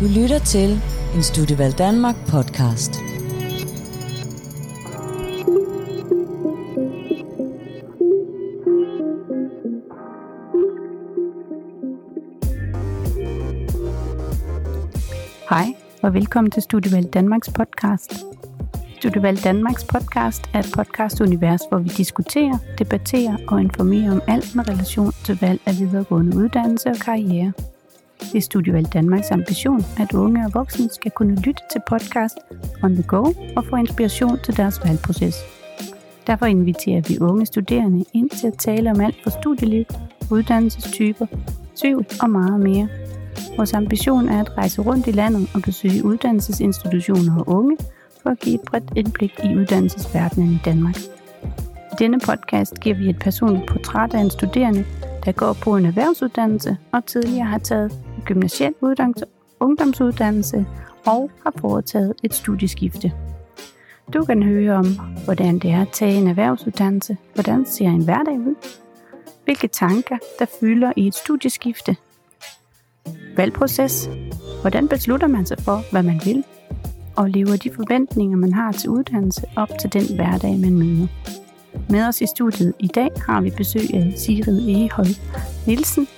Du lytter til en Studievalg Danmark podcast. Hej og velkommen til Studievalg Danmarks podcast. Studievalg Danmarks podcast er et podcastunivers, hvor vi diskuterer, debatterer og informerer om alt med relation til valg af videregående uddannelse og karriere. Det er Studievalg Danmarks ambition, at unge og voksne skal kunne lytte til podcast on the go og få inspiration til deres valgproces. Derfor inviterer vi unge studerende ind til at tale om alt fra studieliv, uddannelsestyper, tvivl og meget mere. Vores ambition er at rejse rundt i landet og besøge uddannelsesinstitutioner og unge for at give et bredt indblik i uddannelsesverdenen i Danmark. I denne podcast giver vi et personligt portræt af en studerende, der går på en erhvervsuddannelse og tidligere har taget gymnasiel uddannelse, ungdomsuddannelse og har foretaget et studieskifte. Du kan høre om, hvordan det er at tage en erhvervsuddannelse, hvordan ser en hverdag ud, hvilke tanker, der fylder i et studieskifte, valgproces, hvordan beslutter man sig for, hvad man vil, og lever de forventninger, man har til uddannelse op til den hverdag, man møder. Med os i studiet i dag har vi besøg af Sigrid Egehold Nielsen,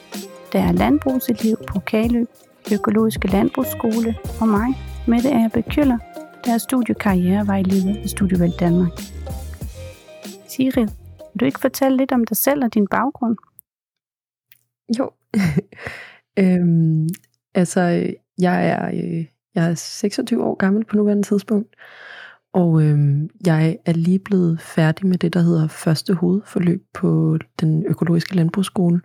der er landbrugselev på Kalø Økologiske Landbrugsskole, og mig, Mette Erbe Køller, der er studiekarrierevejleder i Studievalg Danmark. Sigrid, vil du ikke fortælle lidt om dig selv og din baggrund? Jo. øhm, altså, jeg er, øh, jeg er 26 år gammel på nuværende tidspunkt, og øhm, jeg er lige blevet færdig med det, der hedder første hovedforløb på den økologiske landbrugsskole.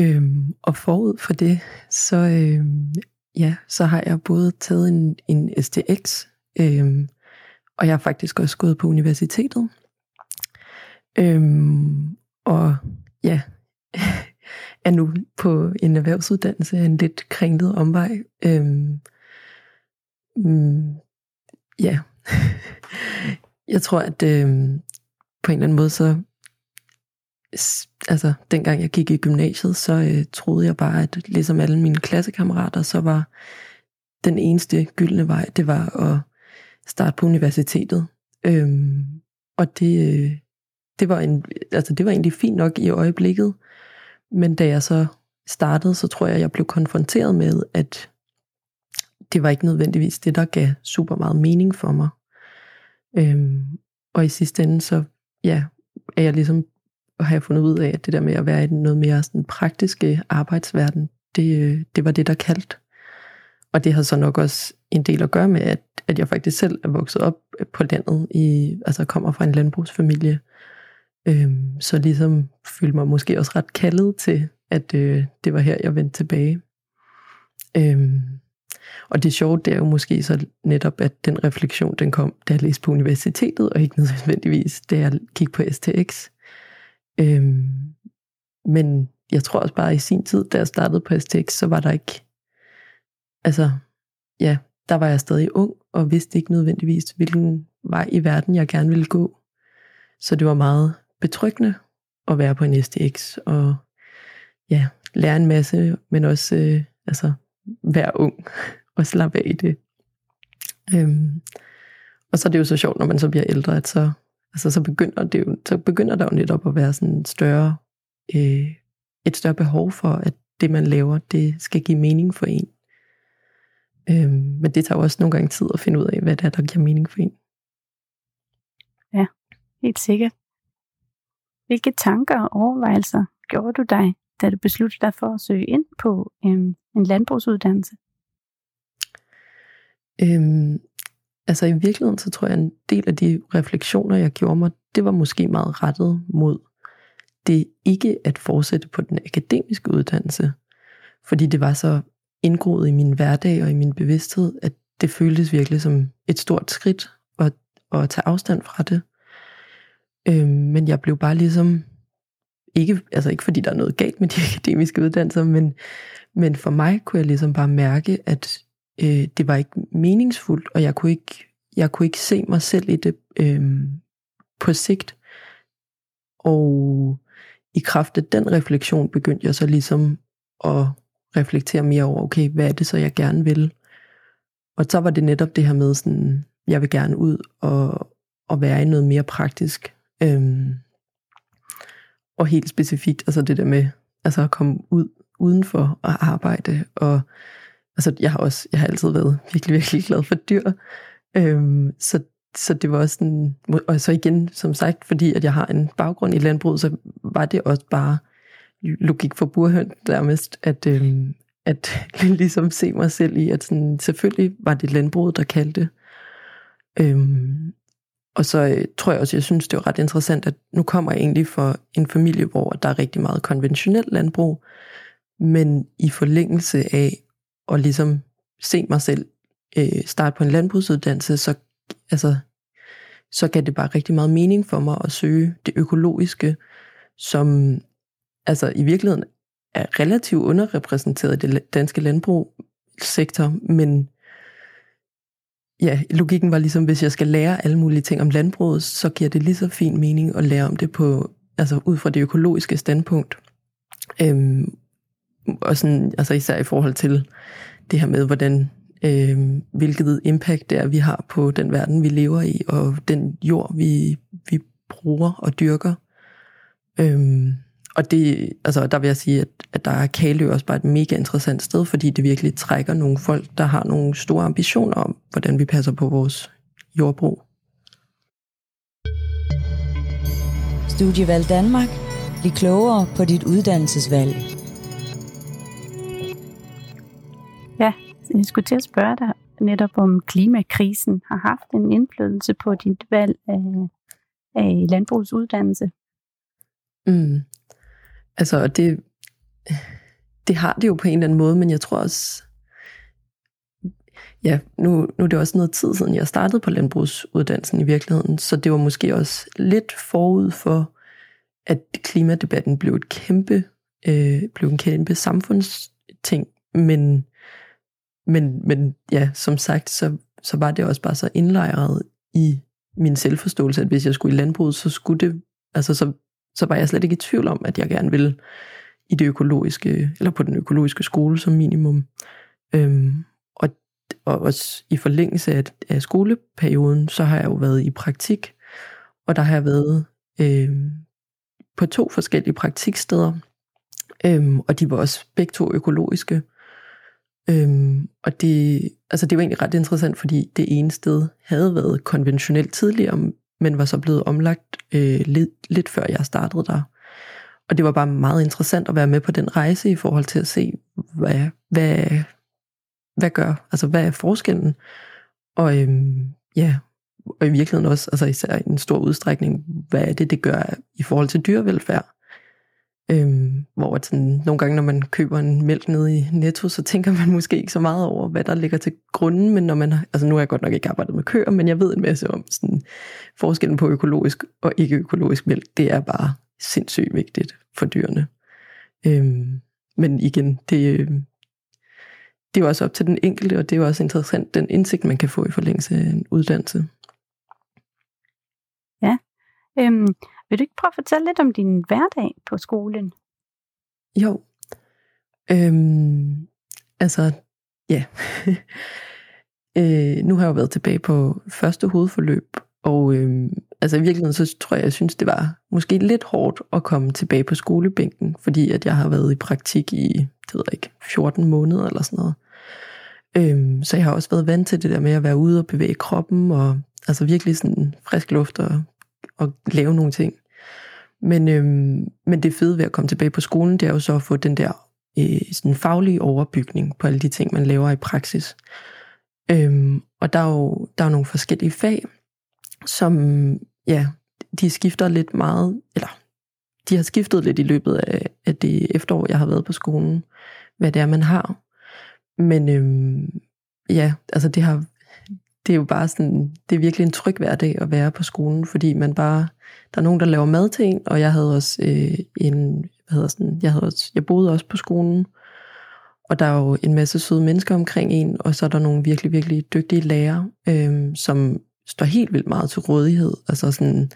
Øhm, og forud for det, så, øhm, ja, så har jeg både taget en, en STX, øhm, og jeg har faktisk også gået på universitetet. Øhm, og ja, er nu på en erhvervsuddannelse en lidt kringlet omvej. Øhm, mm, ja, jeg tror, at øhm, på en eller anden måde, så altså, dengang jeg gik i gymnasiet, så øh, troede jeg bare, at ligesom alle mine klassekammerater, så var den eneste gyldne vej, det var at starte på universitetet. Øhm, og det, øh, det, var en, altså, det var egentlig fint nok i øjeblikket, men da jeg så startede, så tror jeg, jeg blev konfronteret med, at det var ikke nødvendigvis det, der gav super meget mening for mig. Øhm, og i sidste ende, så ja, er jeg ligesom, har jeg fundet ud af, at det der med at være i den noget mere sådan praktiske arbejdsverden, det, det var det, der kaldt. Og det har så nok også en del at gøre med, at, at jeg faktisk selv er vokset op på landet, i, altså kommer fra en landbrugsfamilie, Øhm, så ligesom følte mig måske også ret kaldet til, at øh, det var her, jeg vendte tilbage. Øhm, og det sjove, det er jo måske så netop, at den refleksion, den kom, da jeg læste på universitetet, og ikke nødvendigvis, da jeg gik på STX. Øhm, men jeg tror også bare, i sin tid, da jeg startede på STX, så var der ikke, altså, ja, der var jeg stadig ung, og vidste ikke nødvendigvis, hvilken vej i verden jeg gerne ville gå. Så det var meget betryggende at være på en STX og ja, lære en masse, men også øh, altså, være ung og slappe af i det. Øhm, og så er det jo så sjovt, når man så bliver ældre, at så, altså, så, begynder, det jo, så begynder der jo netop at være sådan større, øh, et større behov for, at det man laver, det skal give mening for en. Øhm, men det tager jo også nogle gange tid at finde ud af, hvad det er, der giver mening for en. Ja, helt sikkert. Hvilke tanker og overvejelser gjorde du dig, da du besluttede dig for at søge ind på en, en landbrugsuddannelse? Øhm, altså i virkeligheden, så tror jeg, en del af de refleksioner, jeg gjorde mig, det var måske meget rettet mod det ikke at fortsætte på den akademiske uddannelse, fordi det var så indgroet i min hverdag og i min bevidsthed, at det føltes virkelig som et stort skridt at, at tage afstand fra det. Øhm, men jeg blev bare ligesom, ikke, altså ikke fordi der er noget galt med de akademiske uddannelser, men, men for mig kunne jeg ligesom bare mærke, at øh, det var ikke meningsfuldt, og jeg kunne ikke, jeg kunne ikke se mig selv i det øh, på sigt. Og i kraft af den refleksion begyndte jeg så ligesom at reflektere mere over, okay, hvad er det så, jeg gerne vil? Og så var det netop det her med sådan, jeg vil gerne ud og, og være i noget mere praktisk. Øhm, og helt specifikt, altså det der med altså at komme ud udenfor og arbejde. Og altså, jeg har også, jeg har altid været virkelig, virkelig glad for dyr. Øhm, så, så det var også sådan, og så igen, som sagt, fordi at jeg har en baggrund i landbruget, så var det også bare logik for burhøn nærmest, at, øhm, at ligesom se mig selv i, at sådan, selvfølgelig var det landbruget, der kaldte. Øhm, og så øh, tror jeg også, jeg synes, det var ret interessant, at nu kommer jeg egentlig fra en familie, hvor der er rigtig meget konventionelt landbrug, men i forlængelse af og ligesom se mig selv øh, starte på en landbrugsuddannelse, så, altså, så gav det bare rigtig meget mening for mig at søge det økologiske, som altså i virkeligheden er relativt underrepræsenteret i det danske landbrugssektor, men ja, logikken var ligesom, hvis jeg skal lære alle mulige ting om landbruget, så giver det lige så fin mening at lære om det på, altså ud fra det økologiske standpunkt. Øhm, og sådan, altså især i forhold til det her med, hvordan, øh, hvilket impact det er, vi har på den verden, vi lever i, og den jord, vi, vi bruger og dyrker. Øhm, og det, altså, der vil jeg sige, at, at der er Kalø også bare et mega interessant sted, fordi det virkelig trækker nogle folk, der har nogle store ambitioner om, hvordan vi passer på vores jordbrug. Studievalg Danmark. Bliv klogere på dit uddannelsesvalg. Ja, jeg skulle til at spørge dig netop om klimakrisen har haft en indflydelse på dit valg af, af landbrugsuddannelse. Mm. Altså, det, det har det jo på en eller anden måde, men jeg tror også, ja, nu, nu er det også noget tid siden, jeg startede på landbrugsuddannelsen i virkeligheden, så det var måske også lidt forud for, at klimadebatten blev et kæmpe, øh, blev en kæmpe samfundsting, men, men, men ja, som sagt, så, så var det også bare så indlejret i min selvforståelse, at hvis jeg skulle i landbruget, så skulle det, altså så så var jeg slet ikke i tvivl om, at jeg gerne ville i det økologiske, eller på den økologiske skole som minimum. Øhm, og, og også i forlængelse af, af skoleperioden, så har jeg jo været i praktik, og der har jeg været øhm, på to forskellige praktiksteder, øhm, og de var også begge to økologiske. Øhm, og det, altså det var egentlig ret interessant, fordi det ene sted havde været konventionelt tidligere, men var så blevet omlagt øh, lidt, lidt før jeg startede der. Og det var bare meget interessant at være med på den rejse i forhold til at se, hvad, hvad, hvad gør, altså hvad er forskellen? Og øhm, ja, og i virkeligheden også, altså især i en stor udstrækning, hvad er det, det gør i forhold til dyrevelfærd? Øhm, hvor at sådan, nogle gange, når man køber en mælk nede i Netto, så tænker man måske ikke så meget over, hvad der ligger til grunden, men når man har, altså nu har jeg godt nok ikke arbejdet med køer, men jeg ved en masse om sådan, forskellen på økologisk og ikke økologisk mælk, det er bare sindssygt vigtigt for dyrene. Øhm, men igen, det, øhm, det er jo også op til den enkelte, og det er jo også interessant, den indsigt, man kan få i forlængelse af en uddannelse. Ja, øhm, vil du ikke prøve at fortælle lidt om din hverdag på skolen? Jo. Øhm, altså, ja. øh, nu har jeg jo været tilbage på første hovedforløb, og øhm, altså i virkeligheden så tror jeg, jeg synes, det var måske lidt hårdt at komme tilbage på skolebænken, fordi at jeg har været i praktik i, det ved jeg ikke, 14 måneder eller sådan noget. Øhm, så jeg har også været vant til det der med at være ude og bevæge kroppen, og altså virkelig sådan frisk luft og at lave nogle ting. Men, øhm, men det fede ved at komme tilbage på skolen, det er jo så at få den der øh, sådan faglige overbygning på alle de ting, man laver i praksis. Øhm, og der er jo der er nogle forskellige fag, som ja, de skifter lidt meget, eller de har skiftet lidt i løbet af, af det efterår, jeg har været på skolen, hvad det er, man har. Men øhm, ja, altså det har det er jo bare sådan, det er virkelig en tryg hverdag at være på skolen, fordi man bare, der er nogen, der laver mad til en, og jeg havde også øh, en, hvad hedder sådan, jeg, havde også, jeg boede også på skolen, og der er jo en masse søde mennesker omkring en, og så er der nogle virkelig, virkelig dygtige lærere, øh, som står helt vildt meget til rådighed, altså sådan,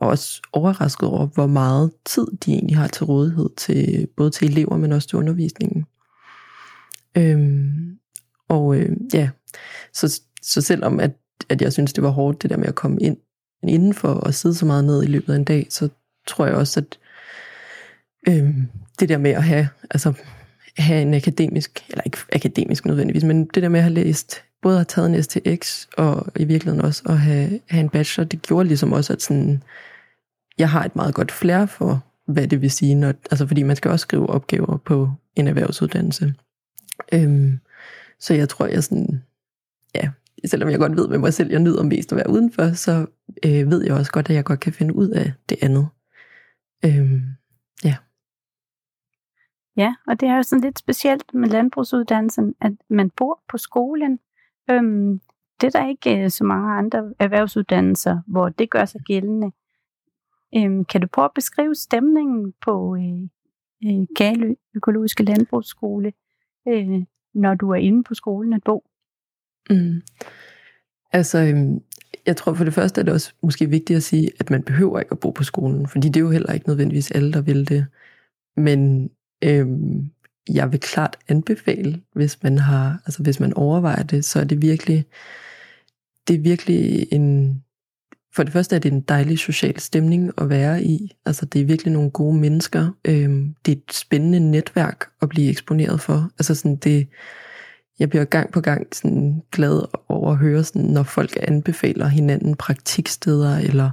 også overrasket over, hvor meget tid de egentlig har til rådighed, til, både til elever, men også til undervisningen. Øhm, og øh, ja, så, så selvom at, at jeg synes, det var hårdt, det der med at komme ind indenfor og sidde så meget ned i løbet af en dag, så tror jeg også, at øh, det der med at have, altså, have en akademisk, eller ikke akademisk nødvendigvis, men det der med at have læst, både at have taget en STX, og i virkeligheden også at have, have en bachelor, det gjorde ligesom også, at sådan, jeg har et meget godt flair for, hvad det vil sige, når, altså fordi man skal også skrive opgaver på en erhvervsuddannelse. Øhm, så jeg tror, jeg sådan, ja, selvom jeg godt ved med mig selv, jeg nyder mest at være udenfor, så øh, ved jeg også godt, at jeg godt kan finde ud af det andet. Øhm, ja. Ja, og det er jo sådan lidt specielt med landbrugsuddannelsen, at man bor på skolen. Øhm, det er der ikke øh, så mange andre erhvervsuddannelser, hvor det gør sig gældende. Øhm, kan du prøve at beskrive stemningen på øh, øh, Galø Økologiske Landbrugsskole, øh, når du er inde på skolen at bo? Mm. Altså, øhm, jeg tror for det første er det også måske vigtigt at sige, at man behøver ikke at bo på skolen, fordi det er jo heller ikke nødvendigvis alle, der vil det. Men øhm, jeg vil klart anbefale, hvis man har, altså hvis man overvejer det, så er det virkelig, det er virkelig en, for det første er det en dejlig social stemning at være i. Altså det er virkelig nogle gode mennesker. Øhm, det er et spændende netværk at blive eksponeret for. Altså sådan det, jeg bliver gang på gang sådan glad over at høre, sådan, når folk anbefaler hinanden praktiksteder, eller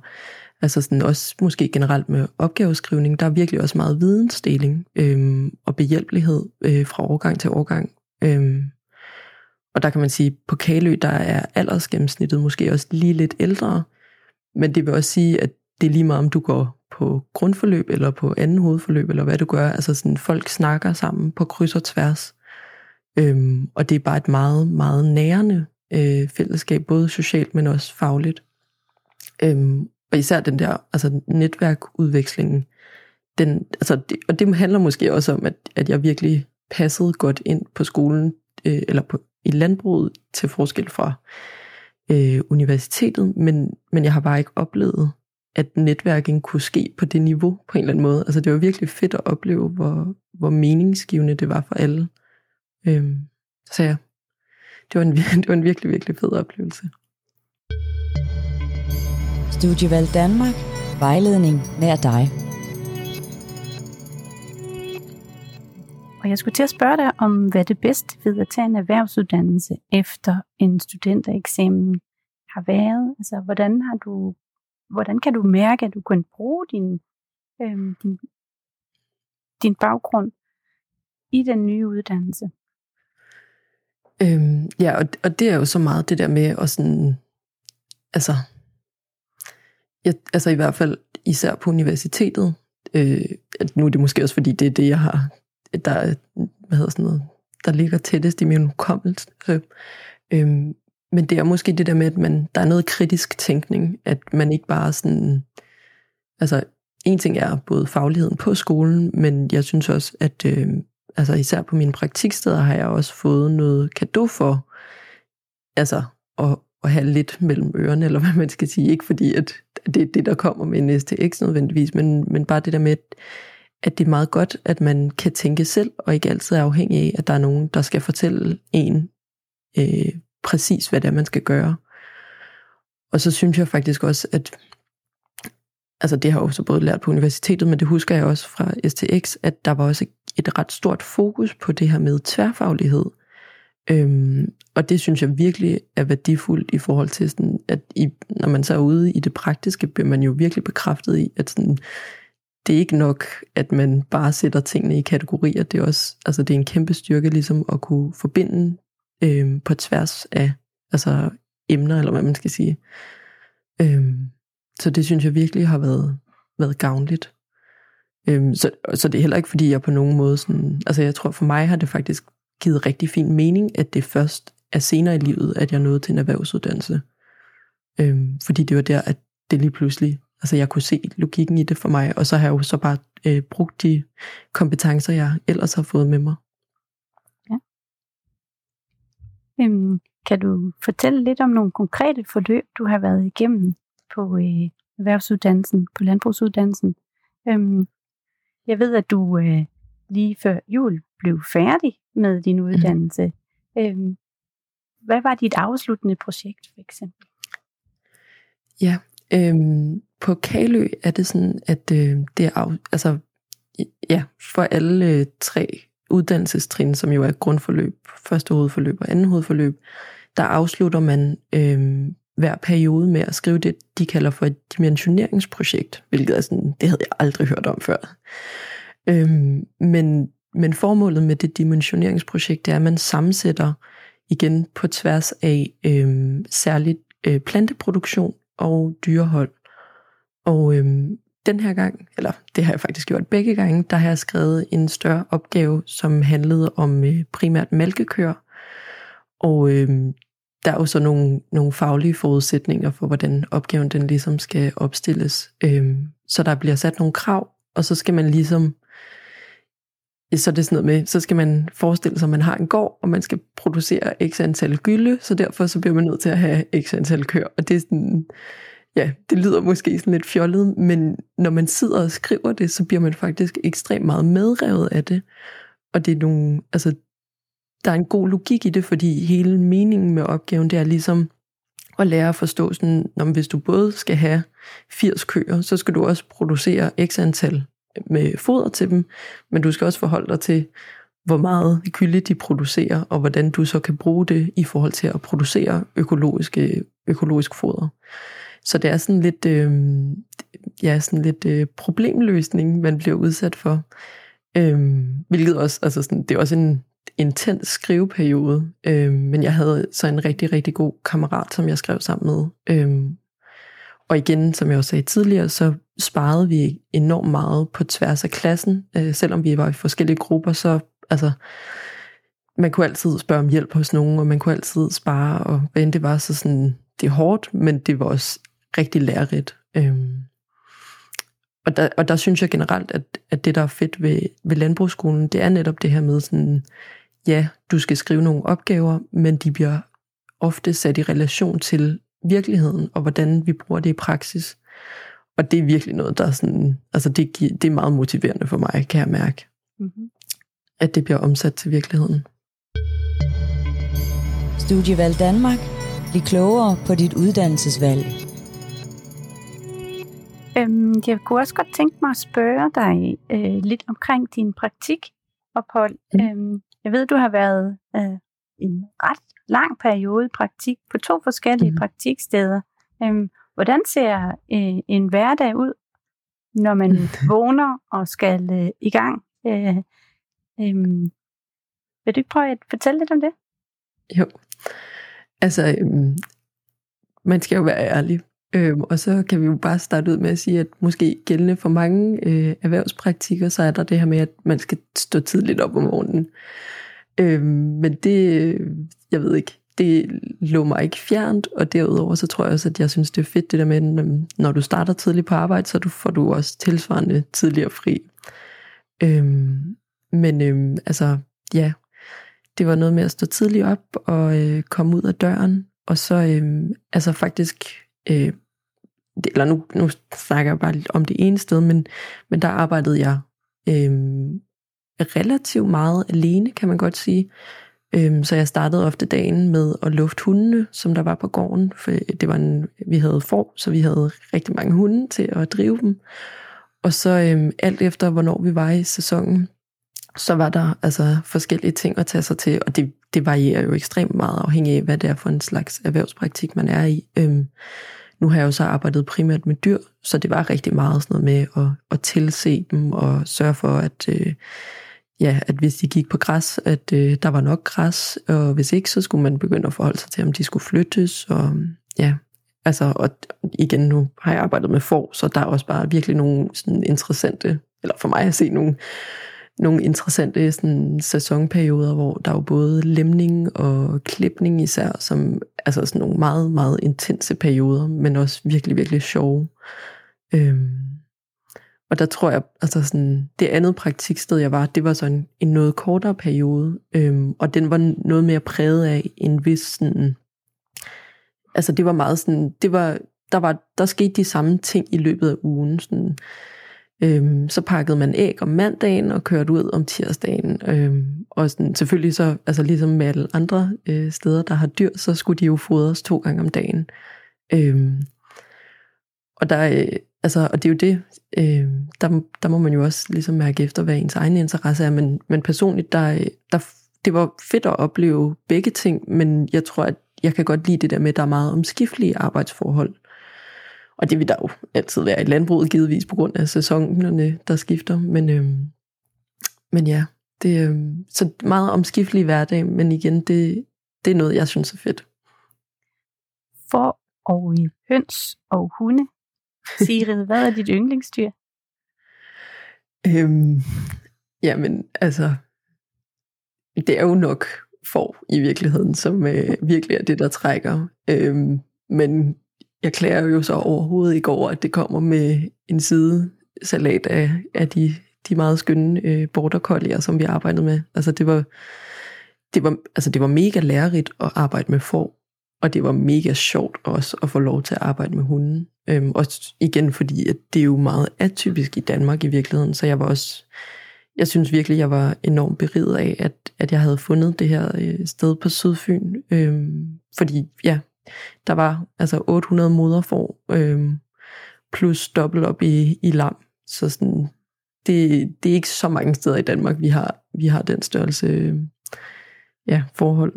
altså sådan også måske generelt med opgaveskrivning, der er virkelig også meget vidensdeling øhm, og behjælpelighed øh, fra årgang til årgang. Øhm, og der kan man sige, på Kalø, der er aldersgennemsnittet måske også lige lidt ældre, men det vil også sige, at det er lige meget, om du går på grundforløb eller på anden hovedforløb, eller hvad du gør. Altså sådan, folk snakker sammen på kryds og tværs. Øhm, og det er bare et meget, meget nærende øh, fællesskab, både socialt, men også fagligt. Øhm, og især den der altså netværkudvekslingen, den, altså det, og det handler måske også om, at, at jeg virkelig passede godt ind på skolen, øh, eller på, i landbruget, til forskel fra øh, universitetet, men, men jeg har bare ikke oplevet, at netværking kunne ske på det niveau på en eller anden måde. Altså det var virkelig fedt at opleve, hvor, hvor meningsgivende det var for alle. Øhm, så ja, det var, en, det var en virkelig, virkelig fed oplevelse. Studievalg Danmark. Vejledning nær dig. Og jeg skulle til at spørge dig om, hvad det bedste ved at tage en erhvervsuddannelse efter en studentereksamen har været. Altså, hvordan har du, hvordan kan du mærke, at du kan bruge din, øhm, din, din baggrund i den nye uddannelse? Øhm, ja, og, og det er jo så meget det der med at sådan, altså, jeg, altså i hvert fald især på universitetet, øh, nu er det måske også fordi, det er det, jeg har, der, hvad hedder sådan noget, der ligger tættest i min hukommelse. Øh, men det er måske det der med, at man, der er noget kritisk tænkning, at man ikke bare sådan, altså en ting er både fagligheden på skolen, men jeg synes også, at øh, altså især på mine praktiksteder har jeg også fået noget kado for, altså at, at have lidt mellem ørerne, eller hvad man skal sige. Ikke fordi, at det er det, der kommer med en STX nødvendigvis, men, men bare det der med, at det er meget godt, at man kan tænke selv, og ikke altid er afhængig af, at der er nogen, der skal fortælle en øh, præcis, hvad det er, man skal gøre. Og så synes jeg faktisk også, at altså det har jeg også både lært på universitetet, men det husker jeg også fra STX, at der var også et ret stort fokus på det her med tværfaglighed. Øhm, og det synes jeg virkelig er værdifuldt i forhold til, sådan, at i, når man så er ude i det praktiske, bliver man jo virkelig bekræftet i, at sådan, det er ikke nok, at man bare sætter tingene i kategorier. Det er også altså det er en kæmpe styrke ligesom at kunne forbinde øhm, på tværs af altså, emner, eller hvad man skal sige. Øhm, så det synes jeg virkelig har været, været gavnligt. Øhm, så, så det er heller ikke, fordi jeg på nogen måde sådan... Altså jeg tror, for mig har det faktisk givet rigtig fin mening, at det først er senere i livet, at jeg nåede til en erhvervsuddannelse. Øhm, fordi det var der, at det lige pludselig... Altså jeg kunne se logikken i det for mig, og så har jeg jo så bare øh, brugt de kompetencer, jeg ellers har fået med mig. Ja. Øhm, kan du fortælle lidt om nogle konkrete forløb, du har været igennem på øh, erhvervsuddannelsen, på landbrugsuddannelsen? Øhm, jeg ved, at du øh, lige før jul blev færdig med din uddannelse. Mm. Øhm, hvad var dit afsluttende projekt, for eksempel? Ja, øhm, på Kalø er det sådan, at øh, det er af, altså, ja, for alle øh, tre uddannelsestrin, som jo er grundforløb, første hovedforløb og anden hovedforløb, der afslutter man øh, hver periode med at skrive det, de kalder for et dimensioneringsprojekt, hvilket er sådan, det havde jeg aldrig hørt om før. Øhm, men, men formålet med det dimensioneringsprojekt, det er, at man sammensætter igen på tværs af øhm, særligt øh, planteproduktion og dyrehold. Og øhm, den her gang, eller det har jeg faktisk gjort begge gange, der har jeg skrevet en større opgave, som handlede om øh, primært malkekøer. Og øh, der er jo så nogle, nogle faglige forudsætninger for, hvordan opgaven den ligesom skal opstilles. Øhm, så der bliver sat nogle krav, og så skal man ligesom så er det sådan noget med, så skal man forestille sig, at man har en gård, og man skal producere x antal gylde, så derfor så bliver man nødt til at have x antal køer. Og det er sådan, ja, det lyder måske sådan lidt fjollet, men når man sidder og skriver det, så bliver man faktisk ekstremt meget medrevet af det. Og det er nogle, altså, der er en god logik i det, fordi hele meningen med opgaven, det er ligesom at lære at forstå sådan, når hvis du både skal have 80 køer, så skal du også producere x antal med foder til dem, men du skal også forholde dig til, hvor meget kylde de producerer, og hvordan du så kan bruge det i forhold til at producere økologiske, økologisk foder. Så det er sådan lidt, øh, ja, sådan lidt øh, problemløsning, man bliver udsat for. Øh, hvilket også, altså sådan, det er også en intens skriveperiode, øh, men jeg havde så en rigtig, rigtig god kammerat, som jeg skrev sammen med. Øh, og igen, som jeg også sagde tidligere, så sparede vi enormt meget på tværs af klassen. Øh, selvom vi var i forskellige grupper, så altså, man kunne altid spørge om hjælp hos nogen, og man kunne altid spare, og hvad end det var, så sådan, det er hårdt, men det var også rigtig lærerigt. Øhm, og, der, og der synes jeg generelt, at, at det, der er fedt ved, ved landbrugsskolen, det er netop det her med sådan, ja, du skal skrive nogle opgaver, men de bliver ofte sat i relation til virkeligheden, og hvordan vi bruger det i praksis. Og det er virkelig noget, der er sådan, altså det, det er meget motiverende for mig, kan jeg mærke. Mm-hmm. At det bliver omsat til virkeligheden. Studievalg Danmark. Bliv klogere på dit uddannelsesvalg. Øhm, jeg kunne også godt tænke mig at spørge dig øh, lidt omkring din praktikophold. Mm. Øhm, jeg ved, du har været øh, en ret lang periode praktik på to forskellige mm. praktiksteder. Øhm, hvordan ser øh, en hverdag ud, når man vågner og skal øh, i gang? Øh, øh, vil du ikke prøve at fortælle lidt om det? Jo, altså øhm, man skal jo være ærlig. Øhm, og så kan vi jo bare starte ud med at sige, at måske gældende for mange øh, erhvervspraktikker, så er der det her med, at man skal stå tidligt op om morgenen. Øhm, men det, øh, jeg ved ikke, det lå mig ikke fjernt, og derudover så tror jeg også, at jeg synes, det er fedt det der med, øhm, når du starter tidligt på arbejde, så får du også tilsvarende tidligere fri. Øhm, men øhm, altså, ja, det var noget med at stå tidligt op og øh, komme ud af døren, og så øh, altså faktisk, øh, eller nu, nu snakker jeg bare lidt om det ene sted, men, men der arbejdede jeg øhm, relativt meget alene, kan man godt sige. Øhm, så jeg startede ofte dagen med at lufte hundene, som der var på gården, for det var en, vi havde får, så vi havde rigtig mange hunde til at drive dem. Og så øhm, alt efter, hvornår vi var i sæsonen, så var der altså forskellige ting at tage sig til, og det, det varierer jo ekstremt meget afhængig af, hvad det er for en slags erhvervspraktik, man er i. Øhm, nu har jeg jo så arbejdet primært med dyr, så det var rigtig meget sådan noget med at, at tilse dem og sørge for, at øh, ja, at hvis de gik på græs, at øh, der var nok græs, og hvis ikke, så skulle man begynde at forholde sig til, om de skulle flyttes, og ja, altså, og igen, nu har jeg arbejdet med får, så der er også bare virkelig nogle sådan interessante, eller for mig at se nogle, nogle interessante sådan, sæsonperioder, hvor der er jo både lemning og klipning især, som altså sådan nogle meget, meget intense perioder, men også virkelig, virkelig sjove. Øhm, og der tror jeg, altså sådan, det andet praktiksted, jeg var, det var sådan en noget kortere periode, øhm, og den var noget mere præget af en vis sådan, altså det var meget sådan, det var, der var, der skete de samme ting i løbet af ugen, sådan, Øhm, så pakkede man æg om mandagen og kørte ud om tirsdagen. Øhm, og sådan, selvfølgelig så, altså ligesom med alle andre øh, steder, der har dyr, så skulle de jo fodres to gange om dagen. Øhm, og der, øh, altså, og det er jo det, øh, der, der må man jo også ligesom mærke efter, hvad ens egen interesse er, men, men personligt, der, øh, der, det var fedt at opleve begge ting, men jeg tror, at jeg kan godt lide det der med, at der er meget omskiftelige arbejdsforhold. Og det vil der jo altid være i landbruget, givetvis på grund af sæsonerne, der skifter. Men, øh, men ja, det er øh, så meget omskiftelig hverdag, men igen, det, det er noget, jeg synes er fedt. For og høns og hunde. Sigrid, hvad er dit yndlingsdyr? Øhm, jamen, altså, det er jo nok for i virkeligheden, som øh, virkelig er det, der trækker. Øhm, men jeg klæder jo så overhovedet ikke over, at det kommer med en side salat af, af de, de meget skønne øh, border collier, som vi arbejdede med. Altså det var, det var, altså det var mega lærerigt at arbejde med får, og det var mega sjovt også at få lov til at arbejde med hunden. Øhm, også igen fordi, at det er jo meget atypisk i Danmark i virkeligheden, så jeg var også, jeg synes virkelig, jeg var enormt beriget af, at, at jeg havde fundet det her øh, sted på Sydfyn. Øhm, fordi ja, der var altså 800 moderfor, øhm, plus dobbelt op i, i lam. Så sådan, det, det er ikke så mange steder i Danmark, vi har, vi har den størrelse øh, ja, forhold.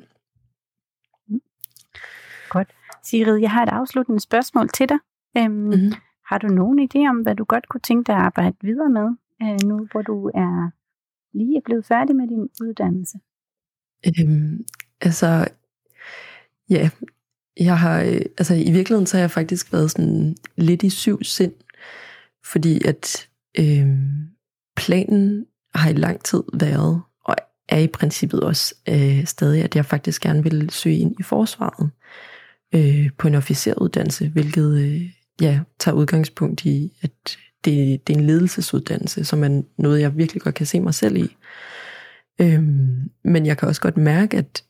Godt. Sigrid, jeg har et afsluttende spørgsmål til dig. Øhm, mm-hmm. Har du nogen idé om, hvad du godt kunne tænke dig at arbejde videre med, øh, nu hvor du er lige blevet færdig med din uddannelse? Øhm, altså, ja, jeg har, øh, altså i virkeligheden så har jeg faktisk været sådan lidt i syv sind, fordi at øh, planen har i lang tid været, og er i princippet også øh, stadig, at jeg faktisk gerne vil søge ind i forsvaret øh, på en officeruddannelse, hvilket øh, ja, tager udgangspunkt i, at det, det er en ledelsesuddannelse, som er noget, jeg virkelig godt kan se mig selv i. Øhm, men jeg kan også godt mærke, at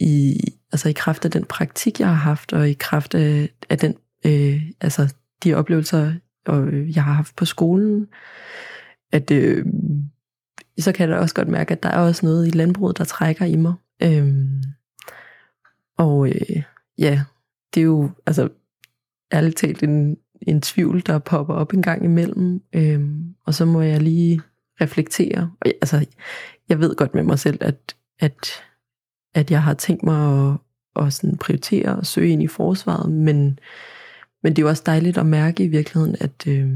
i, altså i kraft af den praktik, jeg har haft, og i kraft af, af den, øh, altså de oplevelser, og øh, jeg har haft på skolen, at øh, så kan jeg da også godt mærke, at der er også noget i landbruget, der trækker i mig. Øh, og øh, ja, det er jo altså ærligt talt en, en tvivl, der popper op en gang imellem, øh, og så må jeg lige reflektere. Og, altså, jeg ved godt med mig selv, at, at, at jeg har tænkt mig at, at sådan prioritere og søge ind i forsvaret, men, men det er jo også dejligt at mærke i virkeligheden, at, øh,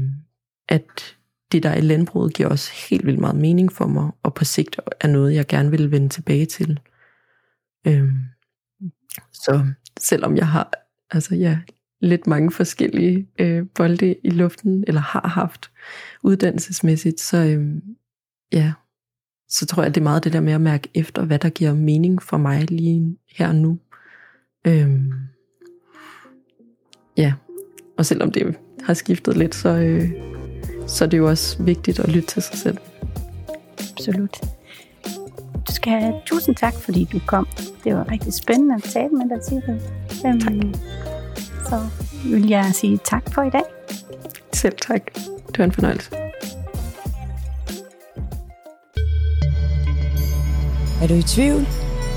at det, der er i landbruget, giver også helt vildt meget mening for mig, og på sigt er noget, jeg gerne vil vende tilbage til. Øh, så selvom jeg har altså ja, lidt mange forskellige øh, bolde i luften, eller har haft uddannelsesmæssigt, så øh, ja, så tror jeg, det er meget det der med at mærke efter, hvad der giver mening for mig lige her og nu. Øh, ja, og selvom det har skiftet lidt, så, øh, så er det jo også vigtigt at lytte til sig selv. Absolut. Du skal have tusind tak, fordi du kom. Det var rigtig spændende at tale med dig, Sigrid. Øhm, tak. Så vil jeg sige tak for i dag. Selv tak. Det var en fornøjelse. Er du i tvivl?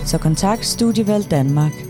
Så kontakt Studievalg Danmark